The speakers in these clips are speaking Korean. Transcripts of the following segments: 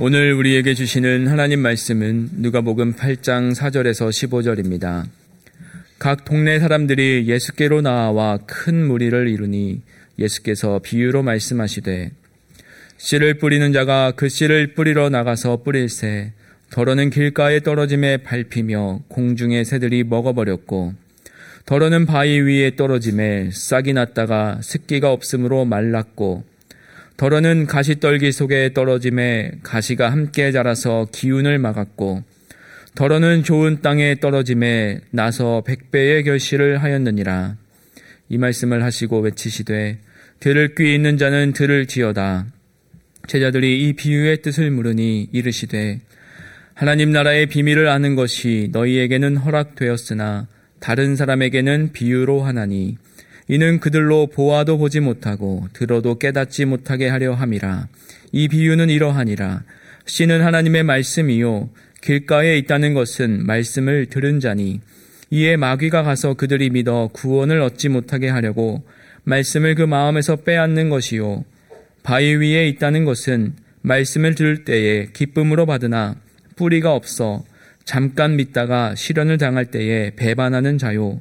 오늘 우리에게 주시는 하나님 말씀은 누가복음 8장 4절에서 15절입니다. 각 동네 사람들이 예수께로 나와 큰 무리를 이루니 예수께서 비유로 말씀하시되 씨를 뿌리는 자가 그 씨를 뿌리러 나가서 뿌릴새 더러는 길가에 떨어짐에 밟히며 공중의 새들이 먹어버렸고 더러는 바위 위에 떨어짐에 싹이 났다가 습기가 없으므로 말랐고 더러는 가시떨기 속에 떨어짐에 가시가 함께 자라서 기운을 막았고 더러는 좋은 땅에 떨어짐에 나서 백배의 결실을 하였느니라. 이 말씀을 하시고 외치시되 들을 귀 있는 자는 들을 지어다. 제자들이 이 비유의 뜻을 물으니 이르시되 하나님 나라의 비밀을 아는 것이 너희에게는 허락되었으나 다른 사람에게는 비유로 하나니 이는 그들로 보아도 보지 못하고 들어도 깨닫지 못하게 하려 함이라. 이 비유는 이러하니라. 씨는 하나님의 말씀이요. 길가에 있다는 것은 말씀을 들은 자니 이에 마귀가 가서 그들이 믿어 구원을 얻지 못하게 하려고 말씀을 그 마음에서 빼앗는 것이요. 바위 위에 있다는 것은 말씀을 들을 때에 기쁨으로 받으나 뿌리가 없어 잠깐 믿다가 실현을 당할 때에 배반하는 자요.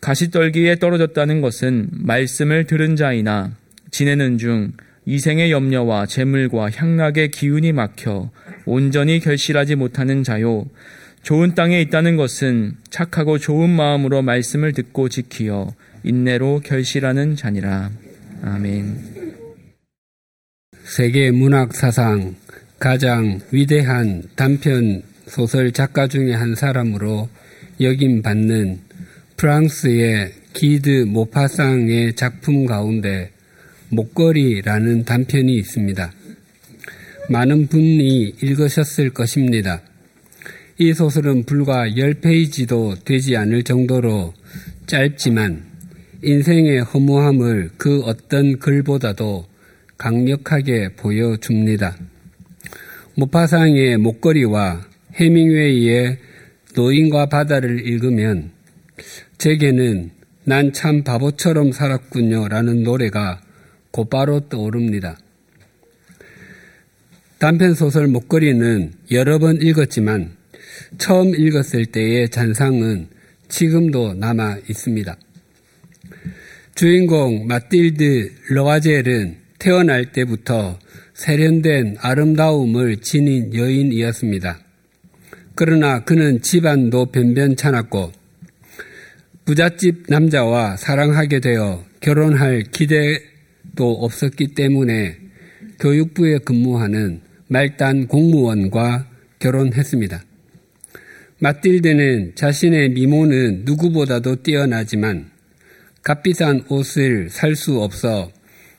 가시떨기에 떨어졌다는 것은 말씀을 들은 자이나 지내는 중 이생의 염려와 재물과 향락의 기운이 막혀 온전히 결실하지 못하는 자요. 좋은 땅에 있다는 것은 착하고 좋은 마음으로 말씀을 듣고 지키어 인내로 결실하는 자니라. 아멘. 세계 문학 사상 가장 위대한 단편 소설 작가 중의 한 사람으로 여김 받는 프랑스의 기드 모파상의 작품 가운데 목걸이라는 단편이 있습니다. 많은 분이 읽으셨을 것입니다. 이 소설은 불과 10페이지도 되지 않을 정도로 짧지만 인생의 허무함을 그 어떤 글보다도 강력하게 보여줍니다. 모파상의 목걸이와 해밍웨이의 노인과 바다를 읽으면 제게는 난 참 바보처럼 살았군요 라는 노래가 곧바로 떠오릅니다. 단편소설 목걸이는 여러 번 읽었지만 처음 읽었을 때의 잔상은 지금도 남아 있습니다. 주인공 마틸드 러와젤은 태어날 때부터 세련된 아름다움을 지닌 여인이었습니다. 그러나 그는 집안도 변변찮았고 부잣집 남자와 사랑하게 되어 결혼할 기대도 없었기 때문에 교육부에 근무하는 말단 공무원과 결혼했습니다. 마틸드는 자신의 미모는 누구보다도 뛰어나지만 값비싼 옷을 살 수 없어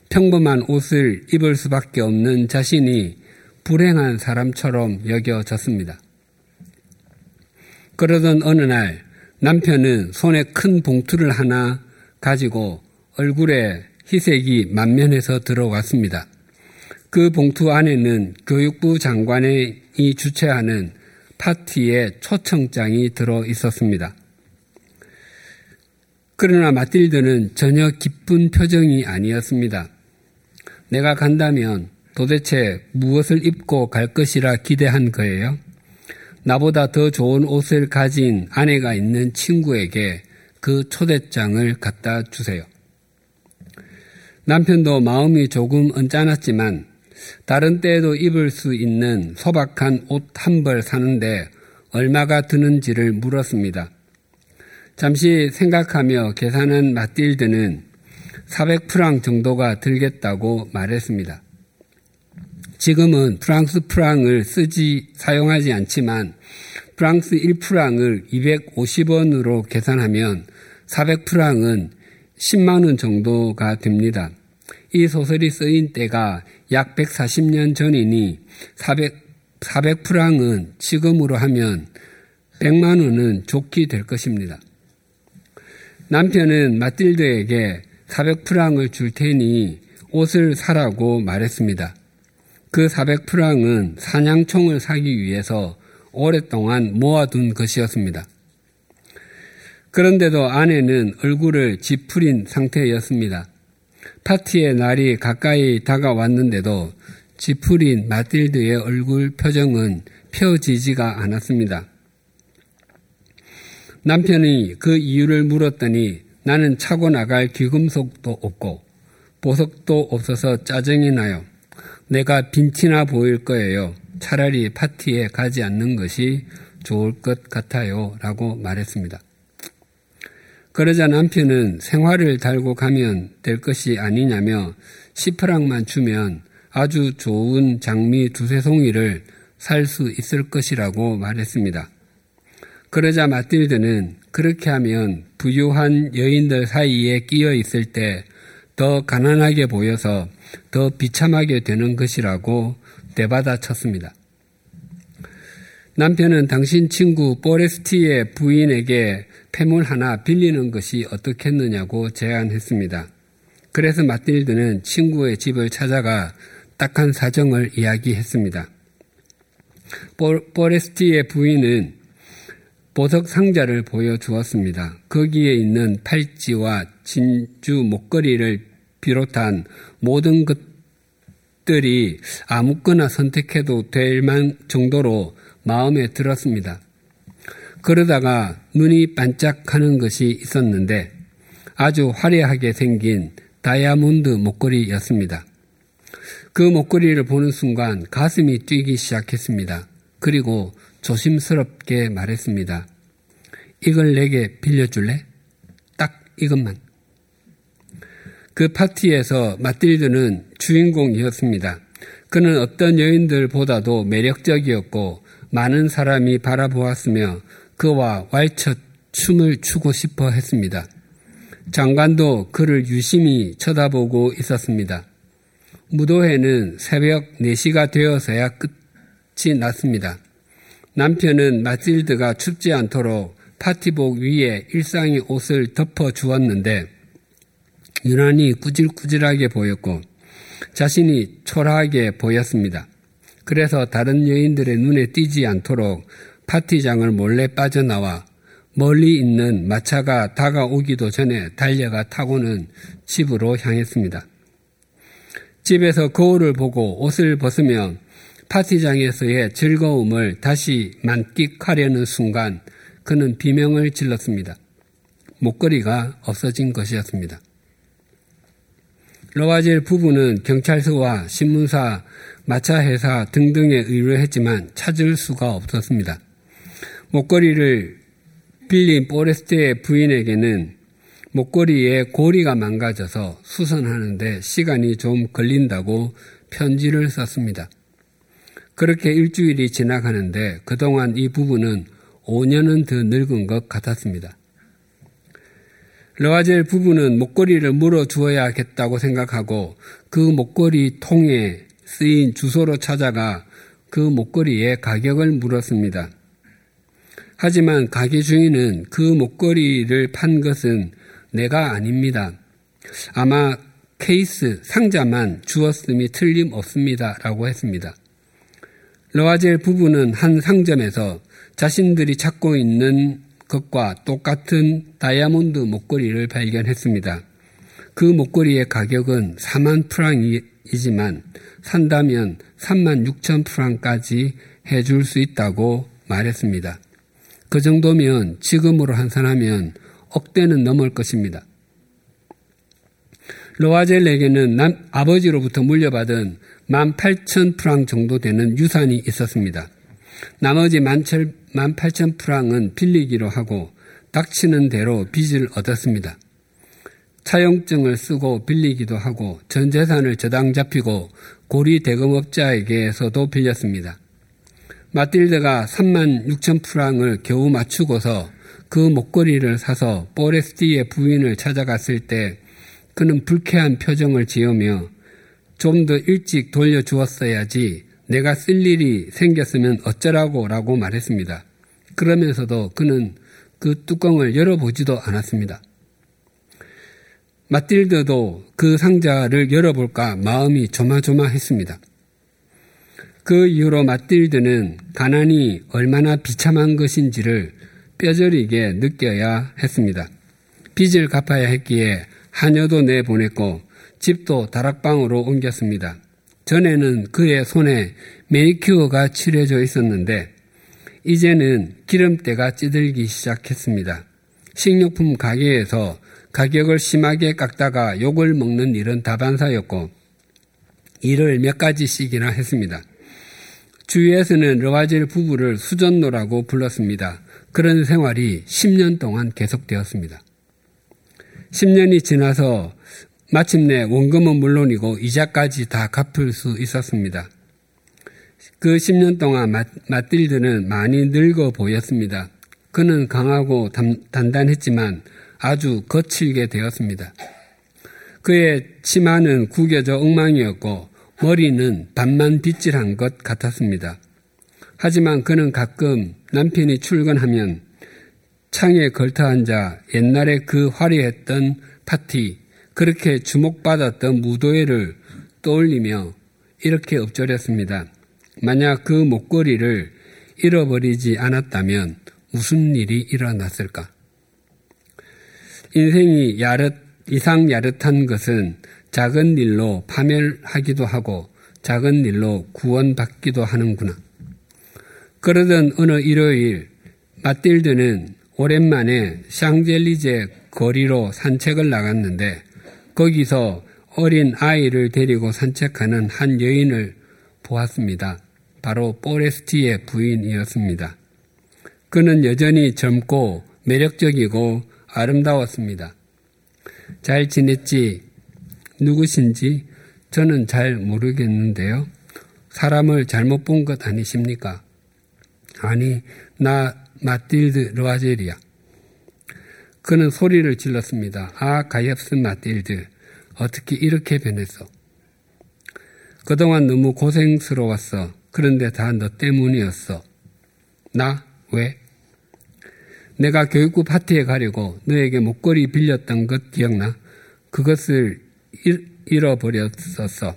평범한 옷을 입을 수밖에 없는 자신이 불행한 사람처럼 여겨졌습니다. 그러던 어느 날 남편은 손에 큰 봉투를 하나 가지고 얼굴에 희색이 만면해서 들어왔습니다. 그 봉투 안에는 교육부 장관이 주최하는 파티의 초청장이 들어 있었습니다. 그러나 마틸드는 전혀 기쁜 표정이 아니었습니다. 내가 간다면 도대체 무엇을 입고 갈 것이라 기대한 거예요? 나보다 더 좋은 옷을 가진 아내가 있는 친구에게 그 초대장을 갖다 주세요. 남편도 마음이 조금 언짢았지만 다른 때에도 입을 수 있는 소박한 옷 한 벌 사는데 얼마가 드는지를 물었습니다. 잠시 생각하며 계산한 마틸드는 400프랑 정도가 들겠다고 말했습니다. 지금은 프랑스 프랑을 쓰지 사용하지 않지만 프랑스 1프랑을 250원으로 계산하면 400프랑은 10만 원 정도가 됩니다. 이 소설이 쓰인 때가 약 140년 전이니 400, 400프랑은 지금으로 하면 100만 원은 좋게 될 것입니다. 남편은 마틸드에게 400프랑을 줄 테니 옷을 사라고 말했습니다. 그 400프랑은 사냥총을 사기 위해서 오랫동안 모아둔 것이었습니다. 그런데도 아내는 얼굴을 찌푸린 상태였습니다. 파티의 날이 가까이 다가왔는데도 지푸린 마틸드의 얼굴 표정은 펴지지가 않았습니다. 남편이 그 이유를 물었더니 나는 차고 나갈 귀금속도 없고 보석도 없어서 짜증이 나요. 내가 빈티나 보일 거예요. 차라리 파티에 가지 않는 것이 좋을 것 같아요. 라고 말했습니다. 그러자 남편은 생활을 달고 가면 될 것이 아니냐며 10프랑만 주면 아주 좋은 장미 두세 송이를 살 수 있을 것이라고 말했습니다. 그러자 마틸드는 그렇게 하면 부유한 여인들 사이에 끼어 있을 때 더 가난하게 보여서 더 비참하게 되는 것이라고 대받아 쳤습니다. 남편은 당신 친구 포레스티의 부인에게 폐물 하나 빌리는 것이 어떻겠느냐고 제안했습니다. 그래서 마틸드는 친구의 집을 찾아가 딱한 사정을 이야기했습니다. 포레스티의 부인은 보석 상자를 보여주었습니다. 거기에 있는 팔찌와 진주 목걸이를 비롯한 모든 것들이 아무거나 선택해도 될 만 정도로 마음에 들었습니다. 그러다가 눈이 반짝하는 것이 있었는데 아주 화려하게 생긴 다이아몬드 목걸이였습니다. 그 목걸이를 보는 순간 가슴이 뛰기 시작했습니다. 그리고 조심스럽게 말했습니다. 이걸 내게 빌려줄래? 딱 이것만. 그 파티에서 마틸드는 주인공이었습니다. 그는 어떤 여인들보다도 매력적이었고 많은 사람이 바라보았으며 그와 왈처 춤을 추고 싶어 했습니다. 장관도 그를 유심히 쳐다보고 있었습니다. 무도회는 새벽 4시가 되어서야 끝이 났습니다. 남편은 마틸드가 춥지 않도록 파티복 위에 일상의 옷을 덮어 주었는데 유난히 꾸질꾸질하게 보였고 자신이 초라하게 보였습니다. 그래서 다른 여인들의 눈에 띄지 않도록 파티장을 몰래 빠져나와 멀리 있는 마차가 다가오기도 전에 달려가 타고는 집으로 향했습니다. 집에서 거울을 보고 옷을 벗으며 파티장에서의 즐거움을 다시 만끽하려는 순간 그는 비명을 질렀습니다. 목걸이가 없어진 것이었습니다. 로와젤 부부는 경찰서와 신문사, 마차회사 등등에 의뢰했지만 찾을 수가 없었습니다. 목걸이를 빌린 포레스트의 부인에게는 목걸이에 고리가 망가져서 수선하는데 시간이 좀 걸린다고 편지를 썼습니다. 그렇게 일주일이 지나가는데 그동안 이 부부는 5년은 더 늙은 것 같았습니다. 르와젤 부부는 목걸이를 물어 주어야겠다고 생각하고 그 목걸이 통에 쓰인 주소로 찾아가 그 목걸이의 가격을 물었습니다. 하지만 가게 주인은 그 목걸이를 판 것은 내가 아닙니다. 아마 케이스 상자만 주었음이 틀림없습니다. 라고 했습니다. 러아젤 부부는 한 상점에서 자신들이 찾고 있는 것과 똑같은 다이아몬드 목걸이를 발견했습니다. 그 목걸이의 가격은 4만 프랑이지만 산다면 3만 6천 프랑까지 해줄 수 있다고 말했습니다. 그 정도면 지금으로 환산하면 억대는 넘을 것입니다. 로아젤에게는 남, 아버지로부터 물려받은 18,000 프랑 정도 되는 유산이 있었습니다. 나머지 18,000 프랑은 빌리기로 하고 닥치는 대로 빚을 얻었습니다. 차용증을 쓰고 빌리기도 하고 전 재산을 저당 잡히고 고리 대금업자에게서도 빌렸습니다. 마틸드가 3만 6천 프랑을 겨우 맞추고서 그 목걸이를 사서 포레스티의 부인을 찾아갔을 때 그는 불쾌한 표정을 지으며 좀 더 일찍 돌려주었어야지 내가 쓸 일이 생겼으면 어쩌라고 라고 말했습니다. 그러면서도 그는 그 뚜껑을 열어보지도 않았습니다. 마틸드도 그 상자를 열어볼까 마음이 조마조마했습니다. 그 이후로 마틸드는 가난이 얼마나 비참한 것인지를 뼈저리게 느껴야 했습니다. 빚을 갚아야 했기에 하녀도 내보냈고 집도 다락방으로 옮겼습니다. 전에는 그의 손에 매니큐어가 칠해져 있었는데 이제는 기름때가 찌들기 시작했습니다. 식료품 가게에서 가격을 심하게 깎다가 욕을 먹는 일은 다반사였고 일을 몇 가지씩이나 했습니다. 주위에서는 르와질 부부를 수전노라고 불렀습니다. 그런 생활이 10년 동안 계속되었습니다. 10년이 지나서 마침내 원금은 물론이고 이자까지 다 갚을 수 있었습니다. 그 10년 동안 마틸드는 많이 늙어 보였습니다. 그는 강하고 단단했지만 아주 거칠게 되었습니다. 그의 치마는 구겨져 엉망이었고 머리는 반만 빗질한 것 같았습니다. 하지만 그는 가끔 남편이 출근하면 창에 걸터 앉아 옛날에 그 화려했던 파티, 그렇게 주목받았던 무도회를 떠올리며 이렇게 엎조렸습니다. 만약 그 목걸이를 잃어버리지 않았다면 무슨 일이 일어났을까? 인생이 야릇, 이상 야릇한 것은 작은 일로 파멸하기도 하고 작은 일로 구원받기도 하는구나. 그러던 어느 일요일 마틸드는 오랜만에 샹젤리제 거리로 산책을 나갔는데 거기서 어린 아이를 데리고 산책하는 한 여인을 보았습니다. 바로 포레스티의 부인이었습니다. 그는 여전히 젊고 매력적이고 아름다웠습니다. 잘 지냈지? 누구신지 저는 잘 모르겠는데요. 사람을 잘못 본 것 아니십니까? 아니, 나 마틸드 르와젤이야. 그는 소리를 질렀습니다. 아, 가엾은 마틸드. 어떻게 이렇게 변했어? 그동안 너무 고생스러웠어. 그런데 다 너 때문이었어. 나? 왜? 내가 교육부 파티에 가려고 너에게 목걸이 빌렸던 것 기억나? 그것을 잃어버렸었어.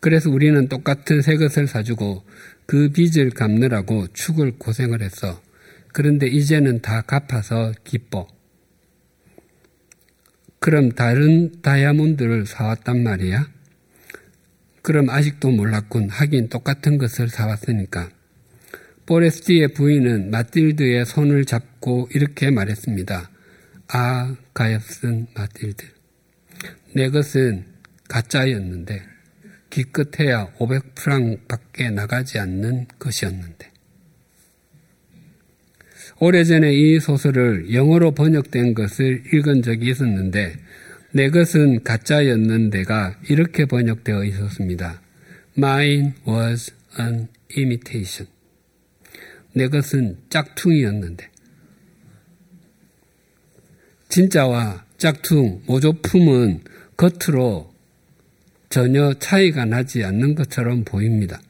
그래서 우리는 똑같은 새 것을 사주고 그 빚을 갚느라고 축을 고생을 했어. 그런데 이제는 다 갚아서 기뻐. 그럼 다른 다이아몬드를 사왔단 말이야? 그럼 아직도 몰랐군. 하긴 똑같은 것을 사왔으니까. 포레스티의 부인은 마틸드의 손을 잡고 이렇게 말했습니다. 아, 가엾은 마틸드. 내 것은 가짜였는데 기껏해야 500프랑 밖에 나가지 않는 것이었는데. 오래전에 이 소설을 영어로 번역된 것을 읽은 적이 있었는데 내 것은 가짜였는데가 이렇게 번역되어 있었습니다. Mine was an imitation. 내 것은 짝퉁이었는데. 진짜와 짝퉁, 모조품은 겉으로 전혀 차이가 나지 않는 것처럼 보입니다.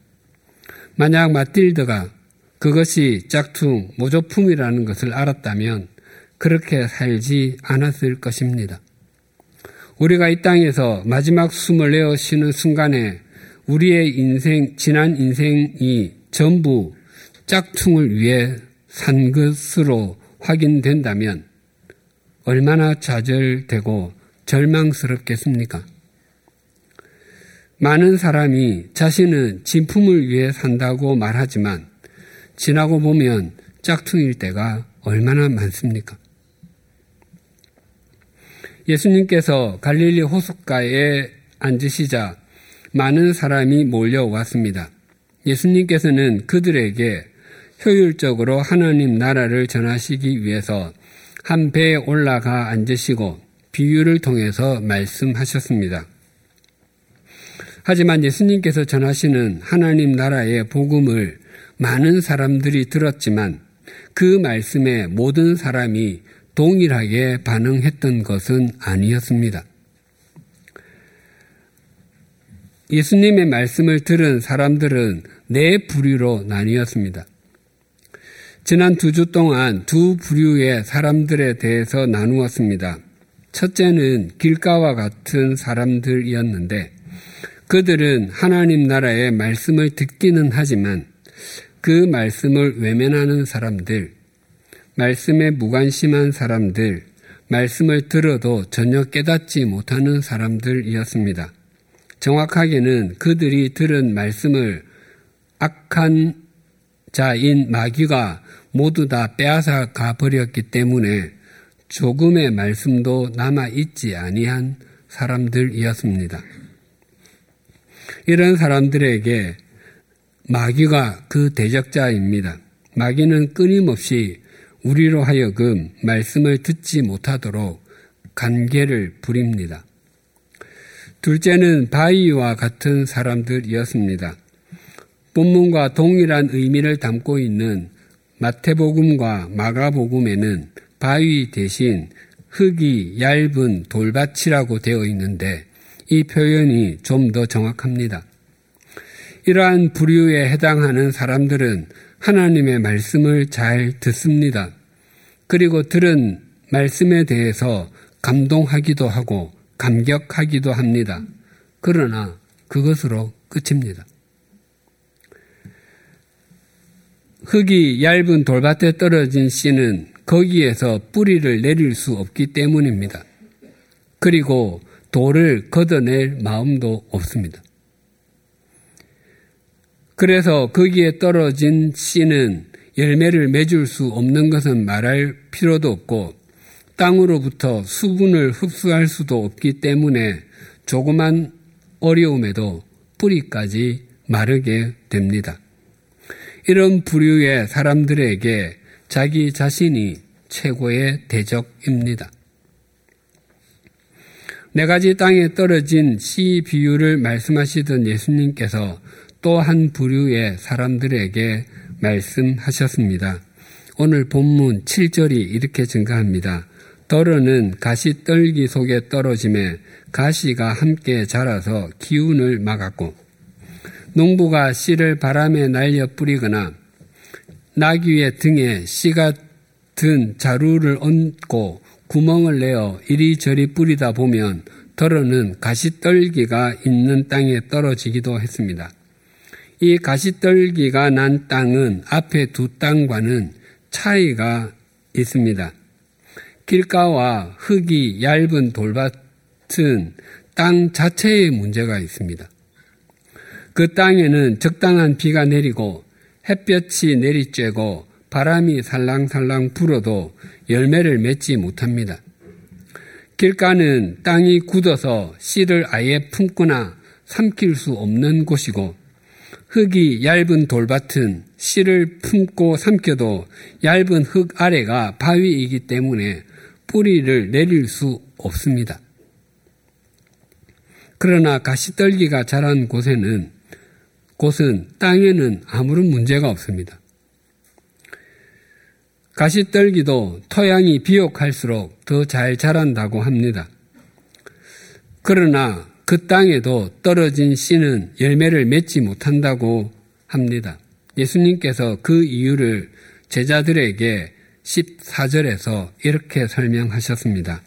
만약 마틸드가 그것이 짝퉁, 모조품이라는 것을 알았다면 그렇게 살지 않았을 것입니다. 우리가 이 땅에서 마지막 숨을 내어 쉬는 순간에 우리의 인생, 지난 인생이 전부 짝퉁을 위해 산 것으로 확인된다면 얼마나 좌절되고 절망스럽겠습니까? 많은 사람이 자신은 진품을 위해 산다고 말하지만 지나고 보면 짝퉁일 때가 얼마나 많습니까? 예수님께서 갈릴리 호숫가에 앉으시자 많은 사람이 몰려왔습니다. 예수님께서는 그들에게 효율적으로 하나님 나라를 전하시기 위해서 한 배에 올라가 앉으시고 비유를 통해서 말씀하셨습니다. 하지만 예수님께서 전하시는 하나님 나라의 복음을 많은 사람들이 들었지만 그 말씀에 모든 사람이 동일하게 반응했던 것은 아니었습니다. 예수님의 말씀을 들은 사람들은 네 부류로 나뉘었습니다. 지난 두 주 동안 두 부류의 사람들에 대해서 나누었습니다. 첫째는 길가와 같은 사람들이었는데 그들은 하나님 나라의 말씀을 듣기는 하지만 그 말씀을 외면하는 사람들, 말씀에 무관심한 사람들, 말씀을 들어도 전혀 깨닫지 못하는 사람들이었습니다. 정확하게는 그들이 들은 말씀을 악한 자인 마귀가 모두 다 빼앗아 가버렸기 때문에 조금의 말씀도 남아 있지 아니한 사람들이었습니다. 이런 사람들에게 마귀가 그 대적자입니다. 마귀는 끊임없이 우리로 하여금 말씀을 듣지 못하도록 관계를 부립니다. 둘째는 바위와 같은 사람들이었습니다. 본문과 동일한 의미를 담고 있는 마태복음과 마가복음에는 바위 대신 흙이 얇은 돌밭이라고 되어 있는데 이 표현이 좀 더 정확합니다. 이러한 부류에 해당하는 사람들은 하나님의 말씀을 잘 듣습니다. 그리고 들은 말씀에 대해서 감동하기도 하고 감격하기도 합니다. 그러나 그것으로 끝입니다. 흙이 얇은 돌밭에 떨어진 씨는 거기에서 뿌리를 내릴 수 없기 때문입니다. 그리고 돌을 걷어낼 마음도 없습니다. 그래서 거기에 떨어진 씨는 열매를 맺을 수 없는 것은 말할 필요도 없고 땅으로부터 수분을 흡수할 수도 없기 때문에 조그만 어려움에도 뿌리까지 마르게 됩니다. 이런 부류의 사람들에게 자기 자신이 최고의 대적입니다. 네 가지 땅에 떨어진 씨 비유를 말씀하시던 예수님께서 또한 부류의 사람들에게 말씀하셨습니다. 오늘 본문 7절이 이렇게 증가합니다. 더러는 가시 떨기 속에 떨어짐에 가시가 함께 자라서 기운을 막았고 농부가 씨를 바람에 날려 뿌리거나 나귀의 등에 씨가 든 자루를 얹고 구멍을 내어 이리저리 뿌리다 보면 더러는 가시 떨기가 있는 땅에 떨어지기도 했습니다. 이 가시떨기가 난 땅은 앞에 두 땅과는 차이가 있습니다. 길가와 흙이 얇은 돌밭은 땅 자체에 문제가 있습니다. 그 땅에는 적당한 비가 내리고 햇볕이 내리쬐고 바람이 살랑살랑 불어도 열매를 맺지 못합니다. 길가는 땅이 굳어서 씨를 아예 품거나 삼킬 수 없는 곳이고 흙이 얇은 돌밭은 씨를 품고 삼켜도 얇은 흙 아래가 바위이기 때문에 뿌리를 내릴 수 없습니다. 그러나 가시떨기가 자란 곳에는 곳은 땅에는 아무런 문제가 없습니다. 가시떨기도 토양이 비옥할수록 더 잘 자란다고 합니다. 그러나 그 땅에도 떨어진 씨는 열매를 맺지 못한다고 합니다. 예수님께서 그 이유를 제자들에게 14절에서 이렇게 설명하셨습니다.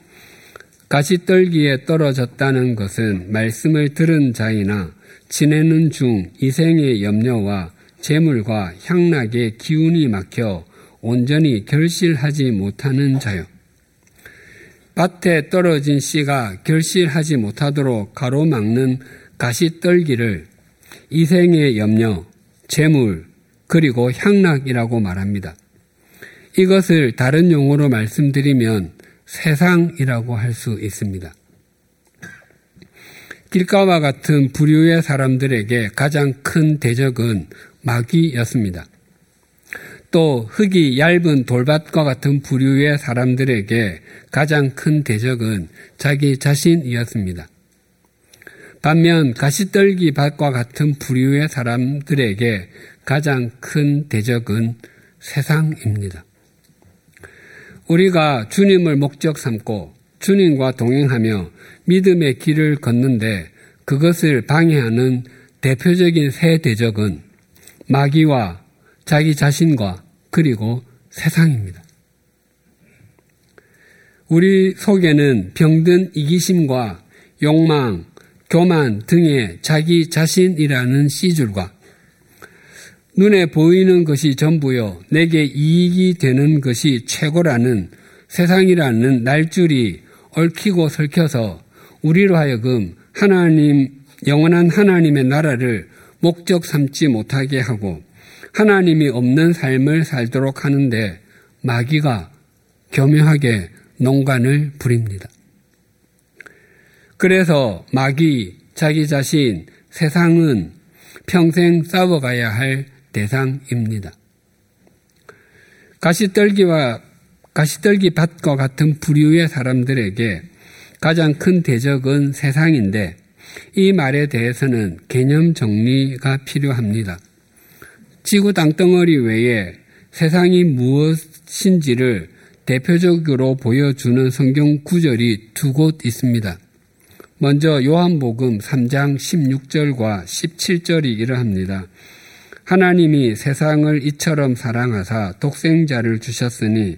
가시떨기에 떨어졌다는 것은 말씀을 들은 자이나 지내는 중 이생의 염려와 재물과 향락의 기운이 막혀 온전히 결실하지 못하는 자요. 밭에 떨어진 씨가 결실하지 못하도록 가로막는 가시떨기를 이생의 염려, 재물, 그리고 향락이라고 말합니다. 이것을 다른 용어로 말씀드리면 세상이라고 할 수 있습니다. 길가와 같은 부류의 사람들에게 가장 큰 대적은 마귀였습니다. 또 흙이 얇은 돌밭과 같은 부류의 사람들에게 가장 큰 대적은 자기 자신이었습니다. 반면 가시떨기 밭과 같은 부류의 사람들에게 가장 큰 대적은 세상입니다. 우리가 주님을 목적 삼고 주님과 동행하며 믿음의 길을 걷는데 그것을 방해하는 대표적인 세 대적은 마귀와 자기 자신과 그리고 세상입니다. 우리 속에는 병든 이기심과 욕망, 교만 등의 자기 자신이라는 씨줄과 눈에 보이는 것이 전부요, 내게 이익이 되는 것이 최고라는 세상이라는 날줄이 얽히고 설켜서 우리로 하여금 하나님 영원한 하나님의 나라를 목적 삼지 못하게 하고 하나님이 없는 삶을 살도록 하는데 마귀가 교묘하게 농간을 부립니다. 그래서 마귀, 자기 자신, 세상은 평생 싸워가야 할 대상입니다. 가시떨기와 가시떨기 밭과 같은 부류의 사람들에게 가장 큰 대적은 세상인데 이 말에 대해서는 개념 정리가 필요합니다. 지구 땅덩어리 외에 세상이 무엇인지를 대표적으로 보여주는 성경 구절이 두 곳 있습니다. 먼저 요한복음 3장 16절과 17절이 이러합니다. 하나님이 세상을 이처럼 사랑하사 독생자를 주셨으니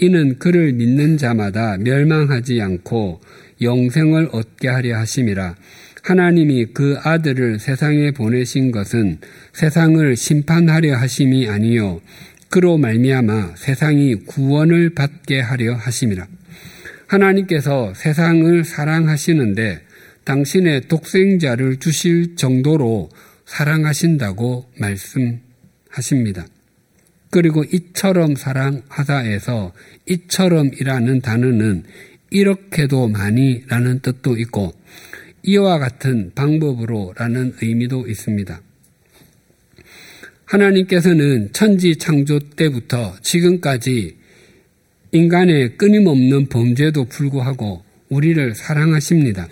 이는 그를 믿는 자마다 멸망하지 않고 영생을 얻게 하려 하심이라. 하나님이 그 아들을 세상에 보내신 것은 세상을 심판하려 하심이 아니요 그로 말미암아 세상이 구원을 받게 하려 하심이라. 하나님께서 세상을 사랑하시는데 당신의 독생자를 주실 정도로 사랑하신다고 말씀하십니다. 그리고 이처럼 사랑하다에서 이처럼이라는 단어는 이렇게도 많이라는 뜻도 있고 이와 같은 방법으로라는 의미도 있습니다. 하나님께서는 천지 창조 때부터 지금까지 인간의 끊임없는 범죄도 불구하고 우리를 사랑하십니다.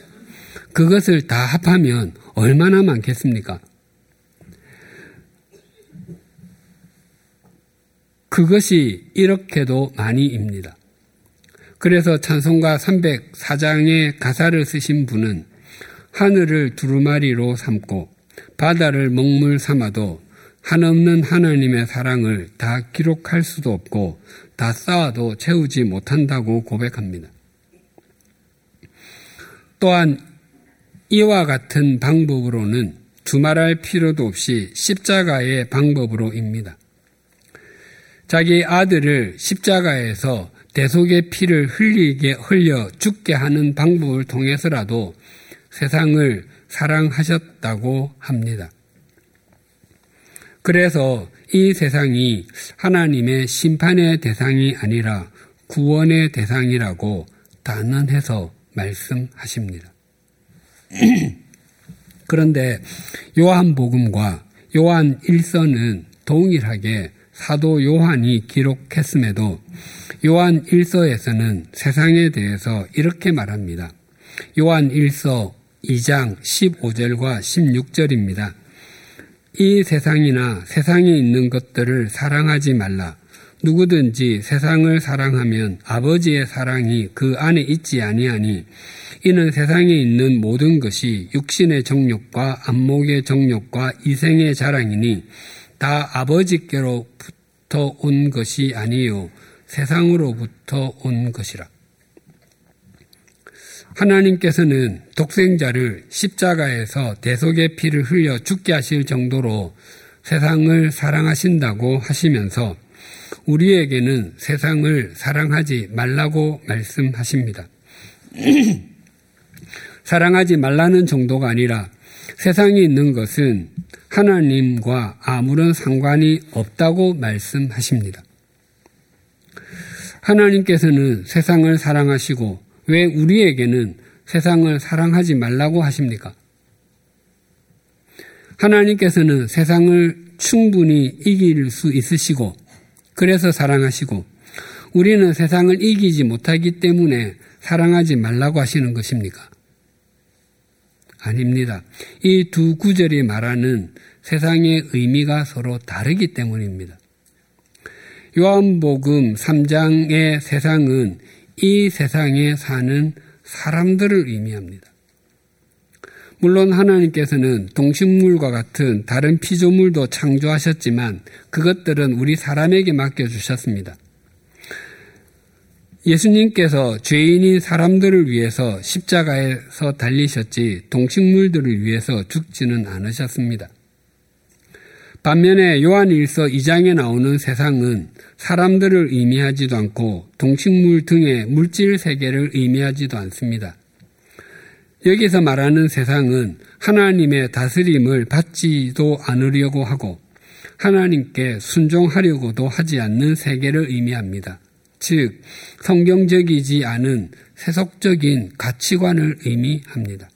그것을 다 합하면 얼마나 많겠습니까? 그것이 이렇게도 많이입니다. 그래서 찬송가 304장의 가사를 쓰신 분은 하늘을 두루마리로 삼고 바다를 먹물 삼아도 한없는 하나님의 사랑을 다 기록할 수도 없고 다 쌓아도 채우지 못한다고 고백합니다. 또한 이와 같은 방법으로는 두말할 필요도 없이 십자가의 방법으로입니다. 자기 아들을 십자가에서 대속의 피를 흘리게 흘려 죽게 하는 방법을 통해서라도 세상을 사랑하셨다고 합니다. 그래서 이 세상이 하나님의 심판의 대상이 아니라 구원의 대상이라고 단언해서 말씀하십니다. 그런데 요한복음과 요한 1서는 동일하게 사도 요한이 기록했음에도 요한 1서에서는 세상에 대해서 이렇게 말합니다. 요한 1서 2장 15절과 16절입니다. 이 세상이나 세상에 있는 것들을 사랑하지 말라. 누구든지 세상을 사랑하면 아버지의 사랑이 그 안에 있지 아니하니 이는 세상에 있는 모든 것이 육신의 정욕과 안목의 정욕과 이생의 자랑이니 다 아버지께로부터 온 것이 아니요 세상으로부터 온 것이라. 하나님께서는 독생자를 십자가에서 대속의 피를 흘려 죽게 하실 정도로 세상을 사랑하신다고 하시면서 우리에게는 세상을 사랑하지 말라고 말씀하십니다. 사랑하지 말라는 정도가 아니라 세상에 있는 것은 하나님과 아무런 상관이 없다고 말씀하십니다. 하나님께서는 세상을 사랑하시고 왜 우리에게는 세상을 사랑하지 말라고 하십니까? 하나님께서는 세상을 충분히 이길 수 있으시고 그래서 사랑하시고 우리는 세상을 이기지 못하기 때문에 사랑하지 말라고 하시는 것입니까? 아닙니다. 이 두 구절이 말하는 세상의 의미가 서로 다르기 때문입니다. 요한복음 3장의 세상은 이 세상에 사는 사람들을 의미합니다. 물론 하나님께서는 동식물과 같은 다른 피조물도 창조하셨지만 그것들은 우리 사람에게 맡겨주셨습니다. 예수님께서 죄인인 사람들을 위해서 십자가에서 달리셨지 동식물들을 위해서 죽지는 않으셨습니다. 반면에 요한일서 2장에 나오는 세상은 사람들을 의미하지도 않고 동식물 등의 물질 세계를 의미하지도 않습니다. 여기서 말하는 세상은 하나님의 다스림을 받지도 않으려고 하고 하나님께 순종하려고도 하지 않는 세계를 의미합니다. 즉, 성경적이지 않은 세속적인 가치관을 의미합니다.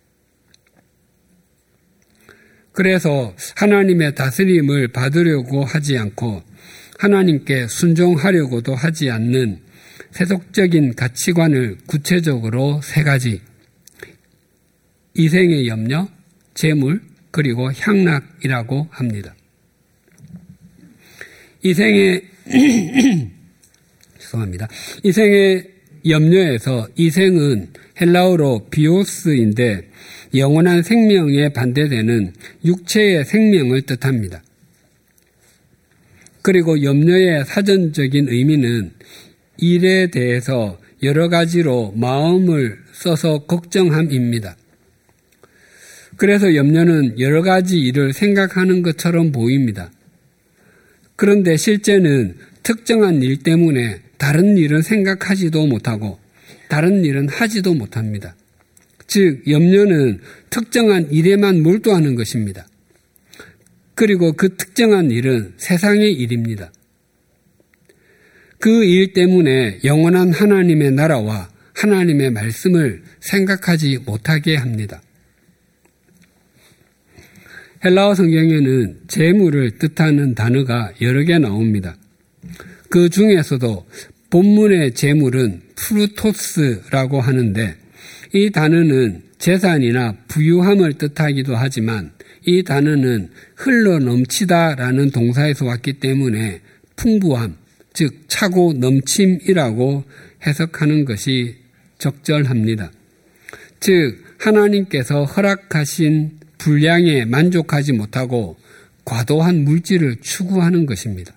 그래서 하나님의 다스림을 받으려고 하지 않고 하나님께 순종하려고도 하지 않는 세속적인 가치관을 구체적으로 세 가지 이생의 염려, 재물, 그리고 향락이라고 합니다. 이생의 죄송합니다. 이생의 염려에서 이생은 헬라어로 비오스인데 영원한 생명에 반대되는 육체의 생명을 뜻합니다. 그리고 염려의 사전적인 의미는 일에 대해서 여러 가지로 마음을 써서 걱정함입니다. 그래서 염려는 여러 가지 일을 생각하는 것처럼 보입니다. 그런데 실제는 특정한 일 때문에 다른 일은 생각하지도 못하고 다른 일은 하지도 못합니다. 즉, 염려는 특정한 일에만 몰두하는 것입니다. 그리고 그 특정한 일은 세상의 일입니다. 그 일 때문에 영원한 하나님의 나라와 하나님의 말씀을 생각하지 못하게 합니다. 헬라어 성경에는 재물을 뜻하는 단어가 여러 개 나옵니다. 그 중에서도 본문의 재물은 프루토스라고 하는데 이 단어는 재산이나 부유함을 뜻하기도 하지만 이 단어는 흘러 넘치다 라는 동사에서 왔기 때문에 풍부함, 즉 차고 넘침이라고 해석하는 것이 적절합니다. 즉 하나님께서 허락하신 분량에 만족하지 못하고 과도한 물질을 추구하는 것입니다.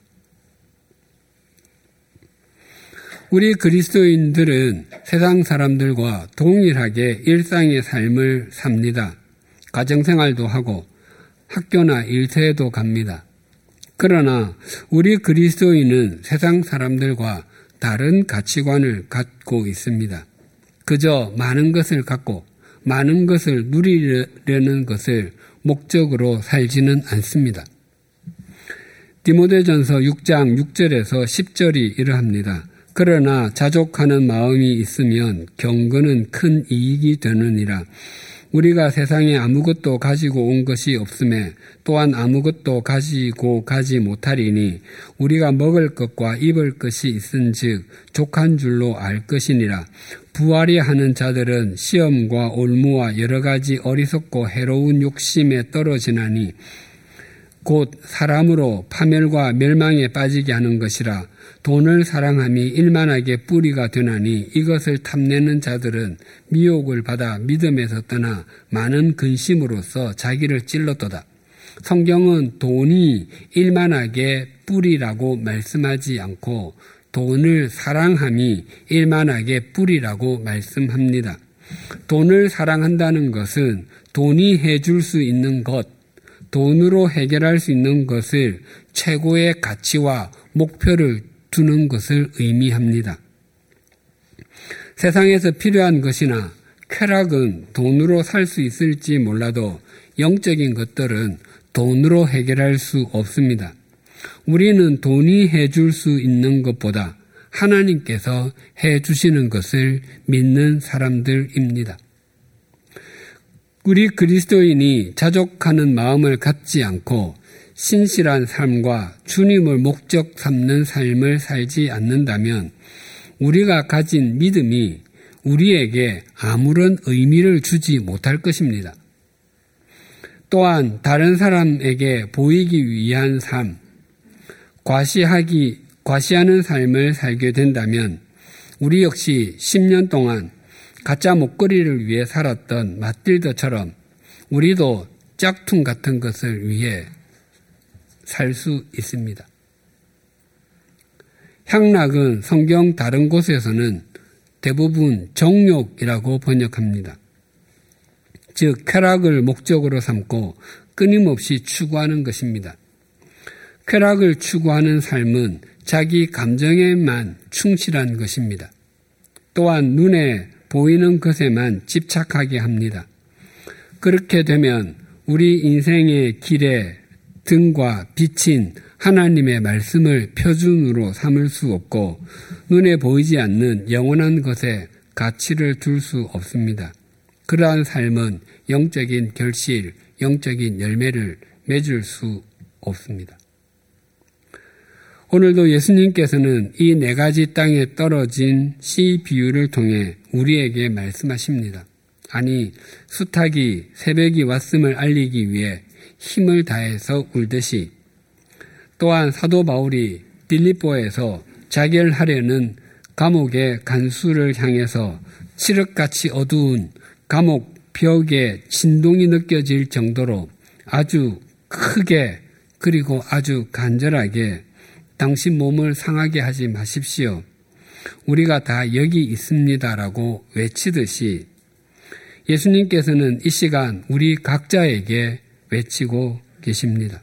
우리 그리스도인들은 세상 사람들과 동일하게 일상의 삶을 삽니다. 가정생활도 하고 학교나 일터에도 갑니다. 그러나 우리 그리스도인은 세상 사람들과 다른 가치관을 갖고 있습니다. 그저 많은 것을 갖고 많은 것을 누리려는 것을 목적으로 살지는 않습니다. 디모데전서 6장 6절에서 10절이 이러합니다. 그러나 자족하는 마음이 있으면 경건은 큰 이익이 되느니라. 우리가 세상에 아무것도 가지고 온 것이 없음에 또한 아무것도 가지고 가지 못하리니 우리가 먹을 것과 입을 것이 있은즉 족한 줄로 알 것이니라. 부활이 하는 자들은 시험과 올무와 여러 가지 어리석고 해로운 욕심에 떨어지나니 곧 사람으로 파멸과 멸망에 빠지게 하는 것이라 돈을 사랑함이 일만하게 뿌리가 되나니 이것을 탐내는 자들은 미혹을 받아 믿음에서 떠나 많은 근심으로써 자기를 찔렀도다. 성경은 돈이 일만하게 뿌리라고 말씀하지 않고 돈을 사랑함이 일만하게 뿌리라고 말씀합니다. 돈을 사랑한다는 것은 돈이 해줄 수 있는 것, 돈으로 해결할 수 있는 것을 최고의 가치와 목표를 두는 것을 의미합니다. 세상에서 필요한 것이나 쾌락은 돈으로 살 수 있을지 몰라도 영적인 것들은 돈으로 해결할 수 없습니다. 우리는 돈이 해줄 수 있는 것보다 하나님께서 해주시는 것을 믿는 사람들입니다. 우리 그리스도인이 자족하는 마음을 갖지 않고 신실한 삶과 주님을 목적 삼는 삶을 살지 않는다면 우리가 가진 믿음이 우리에게 아무런 의미를 주지 못할 것입니다. 또한 다른 사람에게 보이기 위한 삶, 과시하기, 과시하는 삶을 살게 된다면 우리 역시 10년 동안 가짜 목걸이를 위해 살았던 마틸더처럼 우리도 짝퉁 같은 것을 위해 살 수 있습니다. 향락은 성경 다른 곳에서는 대부분 정욕이라고 번역합니다. 즉, 쾌락을 목적으로 삼고 끊임없이 추구하는 것입니다. 쾌락을 추구하는 삶은 자기 감정에만 충실한 것입니다. 또한 눈에 보이는 것에만 집착하게 합니다. 그렇게 되면 우리 인생의 길에 등과 빛인 하나님의 말씀을 표준으로 삼을 수 없고 눈에 보이지 않는 영원한 것에 가치를 둘 수 없습니다. 그러한 삶은 영적인 결실, 영적인 열매를 맺을 수 없습니다. 오늘도 예수님께서는 이 네 가지 땅에 떨어진 씨 비유를 통해 우리에게 말씀하십니다. 아니, 수탉이 새벽이 왔음을 알리기 위해 힘을 다해서 울듯이 또한 사도 바울이 빌립보에서 자결하려는 감옥의 간수를 향해서 칠흑같이 어두운 감옥 벽에 진동이 느껴질 정도로 아주 크게 그리고 아주 간절하게 당신 몸을 상하게 하지 마십시오. 우리가 다 여기 있습니다라고 외치듯이 예수님께서는 이 시간 우리 각자에게 외치고 계십니다.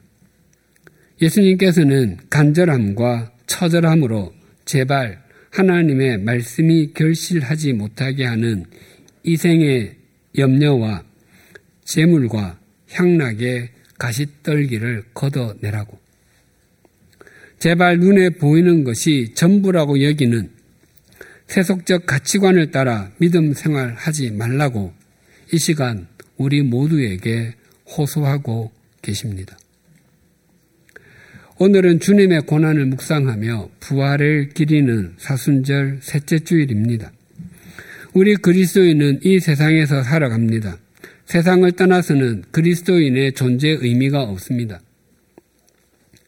예수님께서는 간절함과 처절함으로 제발 하나님의 말씀이 결실하지 못하게 하는 이생의 염려와 재물과 향락의 가시떨기를 걷어내라고. 제발 눈에 보이는 것이 전부라고 여기는 세속적 가치관을 따라 믿음 생활하지 말라고 이 시간 우리 모두에게 호소하고 계십니다. 오늘은 주님의 고난을 묵상하며 부활을 기리는 사순절 셋째 주일입니다. 우리 그리스도인은 이 세상에서 살아갑니다. 세상을 떠나서는 그리스도인의 존재 의미가 없습니다.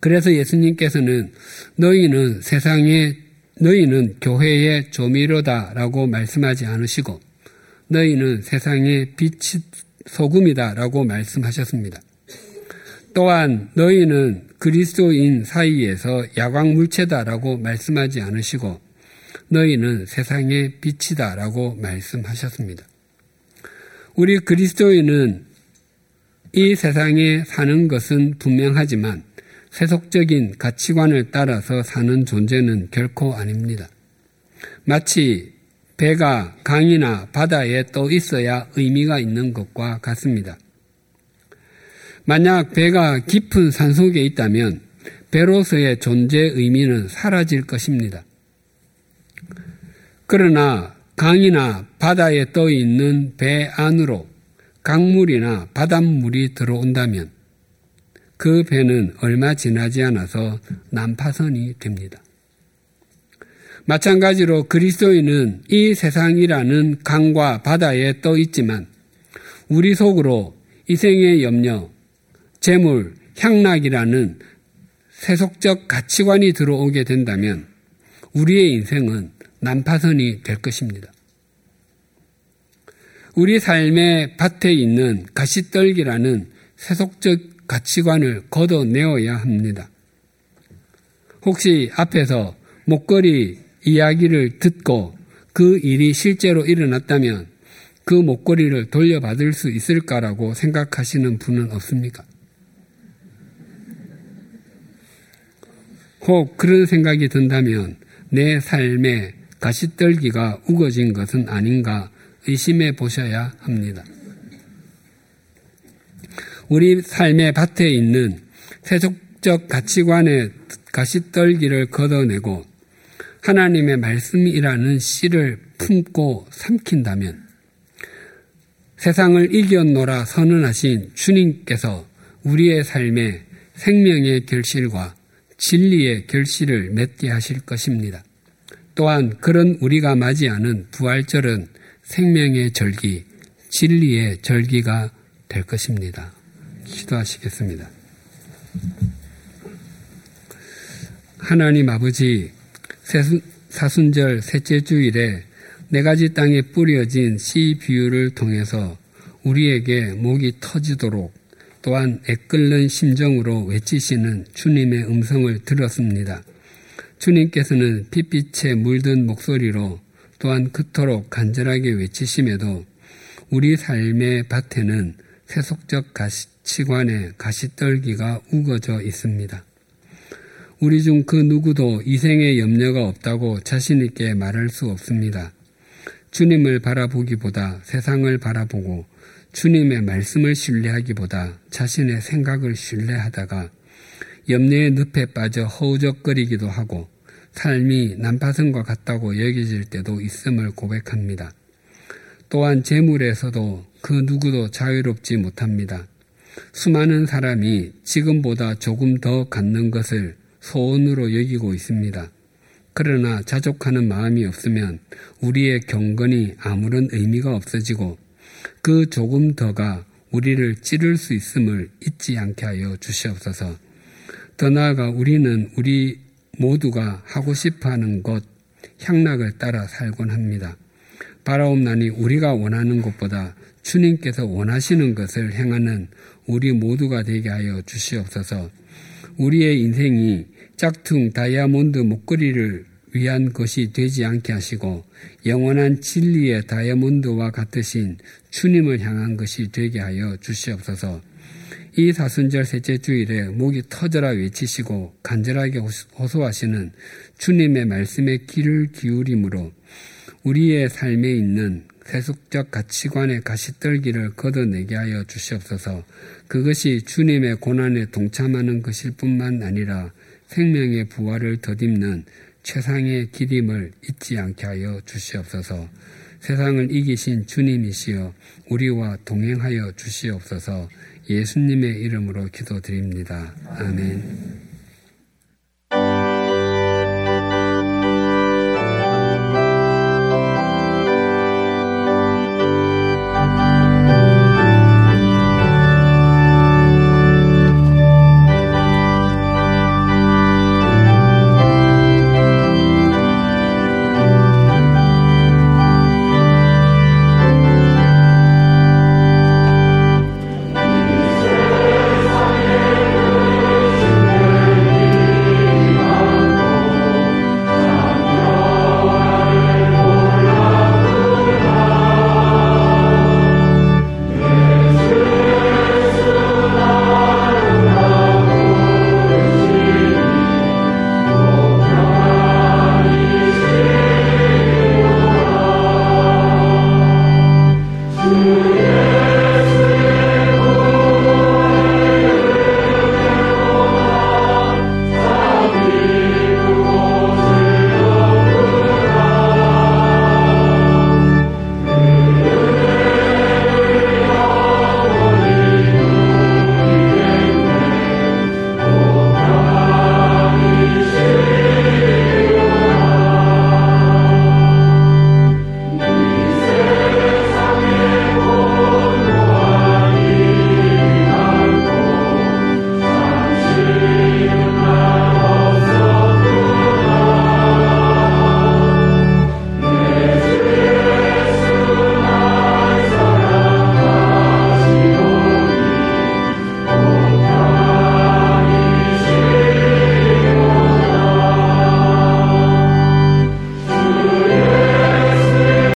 그래서 예수님께서는 너희는 세상에 너희는 교회의 조미료다라고 말씀하지 않으시고 너희는 세상의 빛이 소금이다라고 말씀하셨습니다. 또한 너희는 그리스도인 사이에서 야광 물체다라고 말씀하지 않으시고 너희는 세상의 빛이다라고 말씀하셨습니다. 우리 그리스도인은 이 세상에 사는 것은 분명하지만 세속적인 가치관을 따라서 사는 존재는 결코 아닙니다. 마치 배가 강이나 바다에 떠 있어야 의미가 있는 것과 같습니다. 만약 배가 깊은 산 속에 있다면 배로서의 존재 의미는 사라질 것입니다. 그러나 강이나 바다에 떠 있는 배 안으로 강물이나 바닷물이 들어온다면 그 배는 얼마 지나지 않아서 난파선이 됩니다. 마찬가지로 그리스도인은 이 세상이라는 강과 바다에 떠 있지만 우리 속으로 이생의 염려, 재물, 향락이라는 세속적 가치관이 들어오게 된다면 우리의 인생은 난파선이 될 것입니다. 우리 삶의 밭에 있는 가시떨기라는 세속적 가치관을 걷어내어야 합니다. 혹시 앞에서 목걸이 이야기를 듣고 그 일이 실제로 일어났다면 그 목걸이를 돌려받을 수 있을까라고 생각하시는 분은 없습니까? 혹 그런 생각이 든다면 내 삶에 가시떨기가 우거진 것은 아닌가 의심해 보셔야 합니다. 우리 삶의 밭에 있는 세속적 가치관의 가시떨기를 걷어내고 하나님의 말씀이라는 씨를 품고 삼킨다면 세상을 이겨노라 선언하신 주님께서 우리의 삶에 생명의 결실과 진리의 결실을 맺게 하실 것입니다. 또한 그런 우리가 맞이하는 부활절은 생명의 절기, 진리의 절기가 될 것입니다. 기도하시겠습니다. 하나님 아버지, 사순절 셋째 주일에 네 가지 땅에 뿌려진 씨 비유를 통해서 우리에게 목이 터지도록 또한 애끓는 심정으로 외치시는 주님의 음성을 들었습니다. 주님께서는 핏빛에 물든 목소리로 또한 그토록 간절하게 외치심에도 우리 삶의 밭에는 세속적 가 치관의 가시떨기가 우거져 있습니다. 우리 중 그 누구도 이생의 염려가 없다고 자신있게 말할 수 없습니다. 주님을 바라보기보다 세상을 바라보고 주님의 말씀을 신뢰하기보다 자신의 생각을 신뢰하다가 염려의 늪에 빠져 허우적거리기도 하고 삶이 난파선과 같다고 여겨질 때도 있음을 고백합니다. 또한 재물에서도 그 누구도 자유롭지 못합니다. 수많은 사람이 지금보다 조금 더 갖는 것을 소원으로 여기고 있습니다. 그러나 자족하는 마음이 없으면 우리의 경건이 아무런 의미가 없어지고 그 조금 더가 우리를 찌를 수 있음을 잊지 않게 하여 주시옵소서. 더 나아가 우리는 우리 모두가 하고 싶어 하는 것, 향락을 따라 살곤 합니다. 바라옵나니 우리가 원하는 것보다 주님께서 원하시는 것을 행하는 우리 모두가 되게 하여 주시옵소서. 우리의 인생이 짝퉁 다이아몬드 목걸이를 위한 것이 되지 않게 하시고 영원한 진리의 다이아몬드와 같으신 주님을 향한 것이 되게 하여 주시옵소서. 이 사순절 셋째 주일에 목이 터져라 외치시고 간절하게 호소하시는 주님의 말씀에 귀를 기울임으로 우리의 삶에 있는 세속적 가치관의 가시떨기를 걷어내게 하여 주시옵소서. 그것이 주님의 고난에 동참하는 것일 뿐만 아니라 생명의 부활을 덧입는 최상의 기림을 잊지 않게 하여 주시옵소서. 세상을 이기신 주님이시여 우리와 동행하여 주시옵소서. 예수님의 이름으로 기도드립니다. 아멘.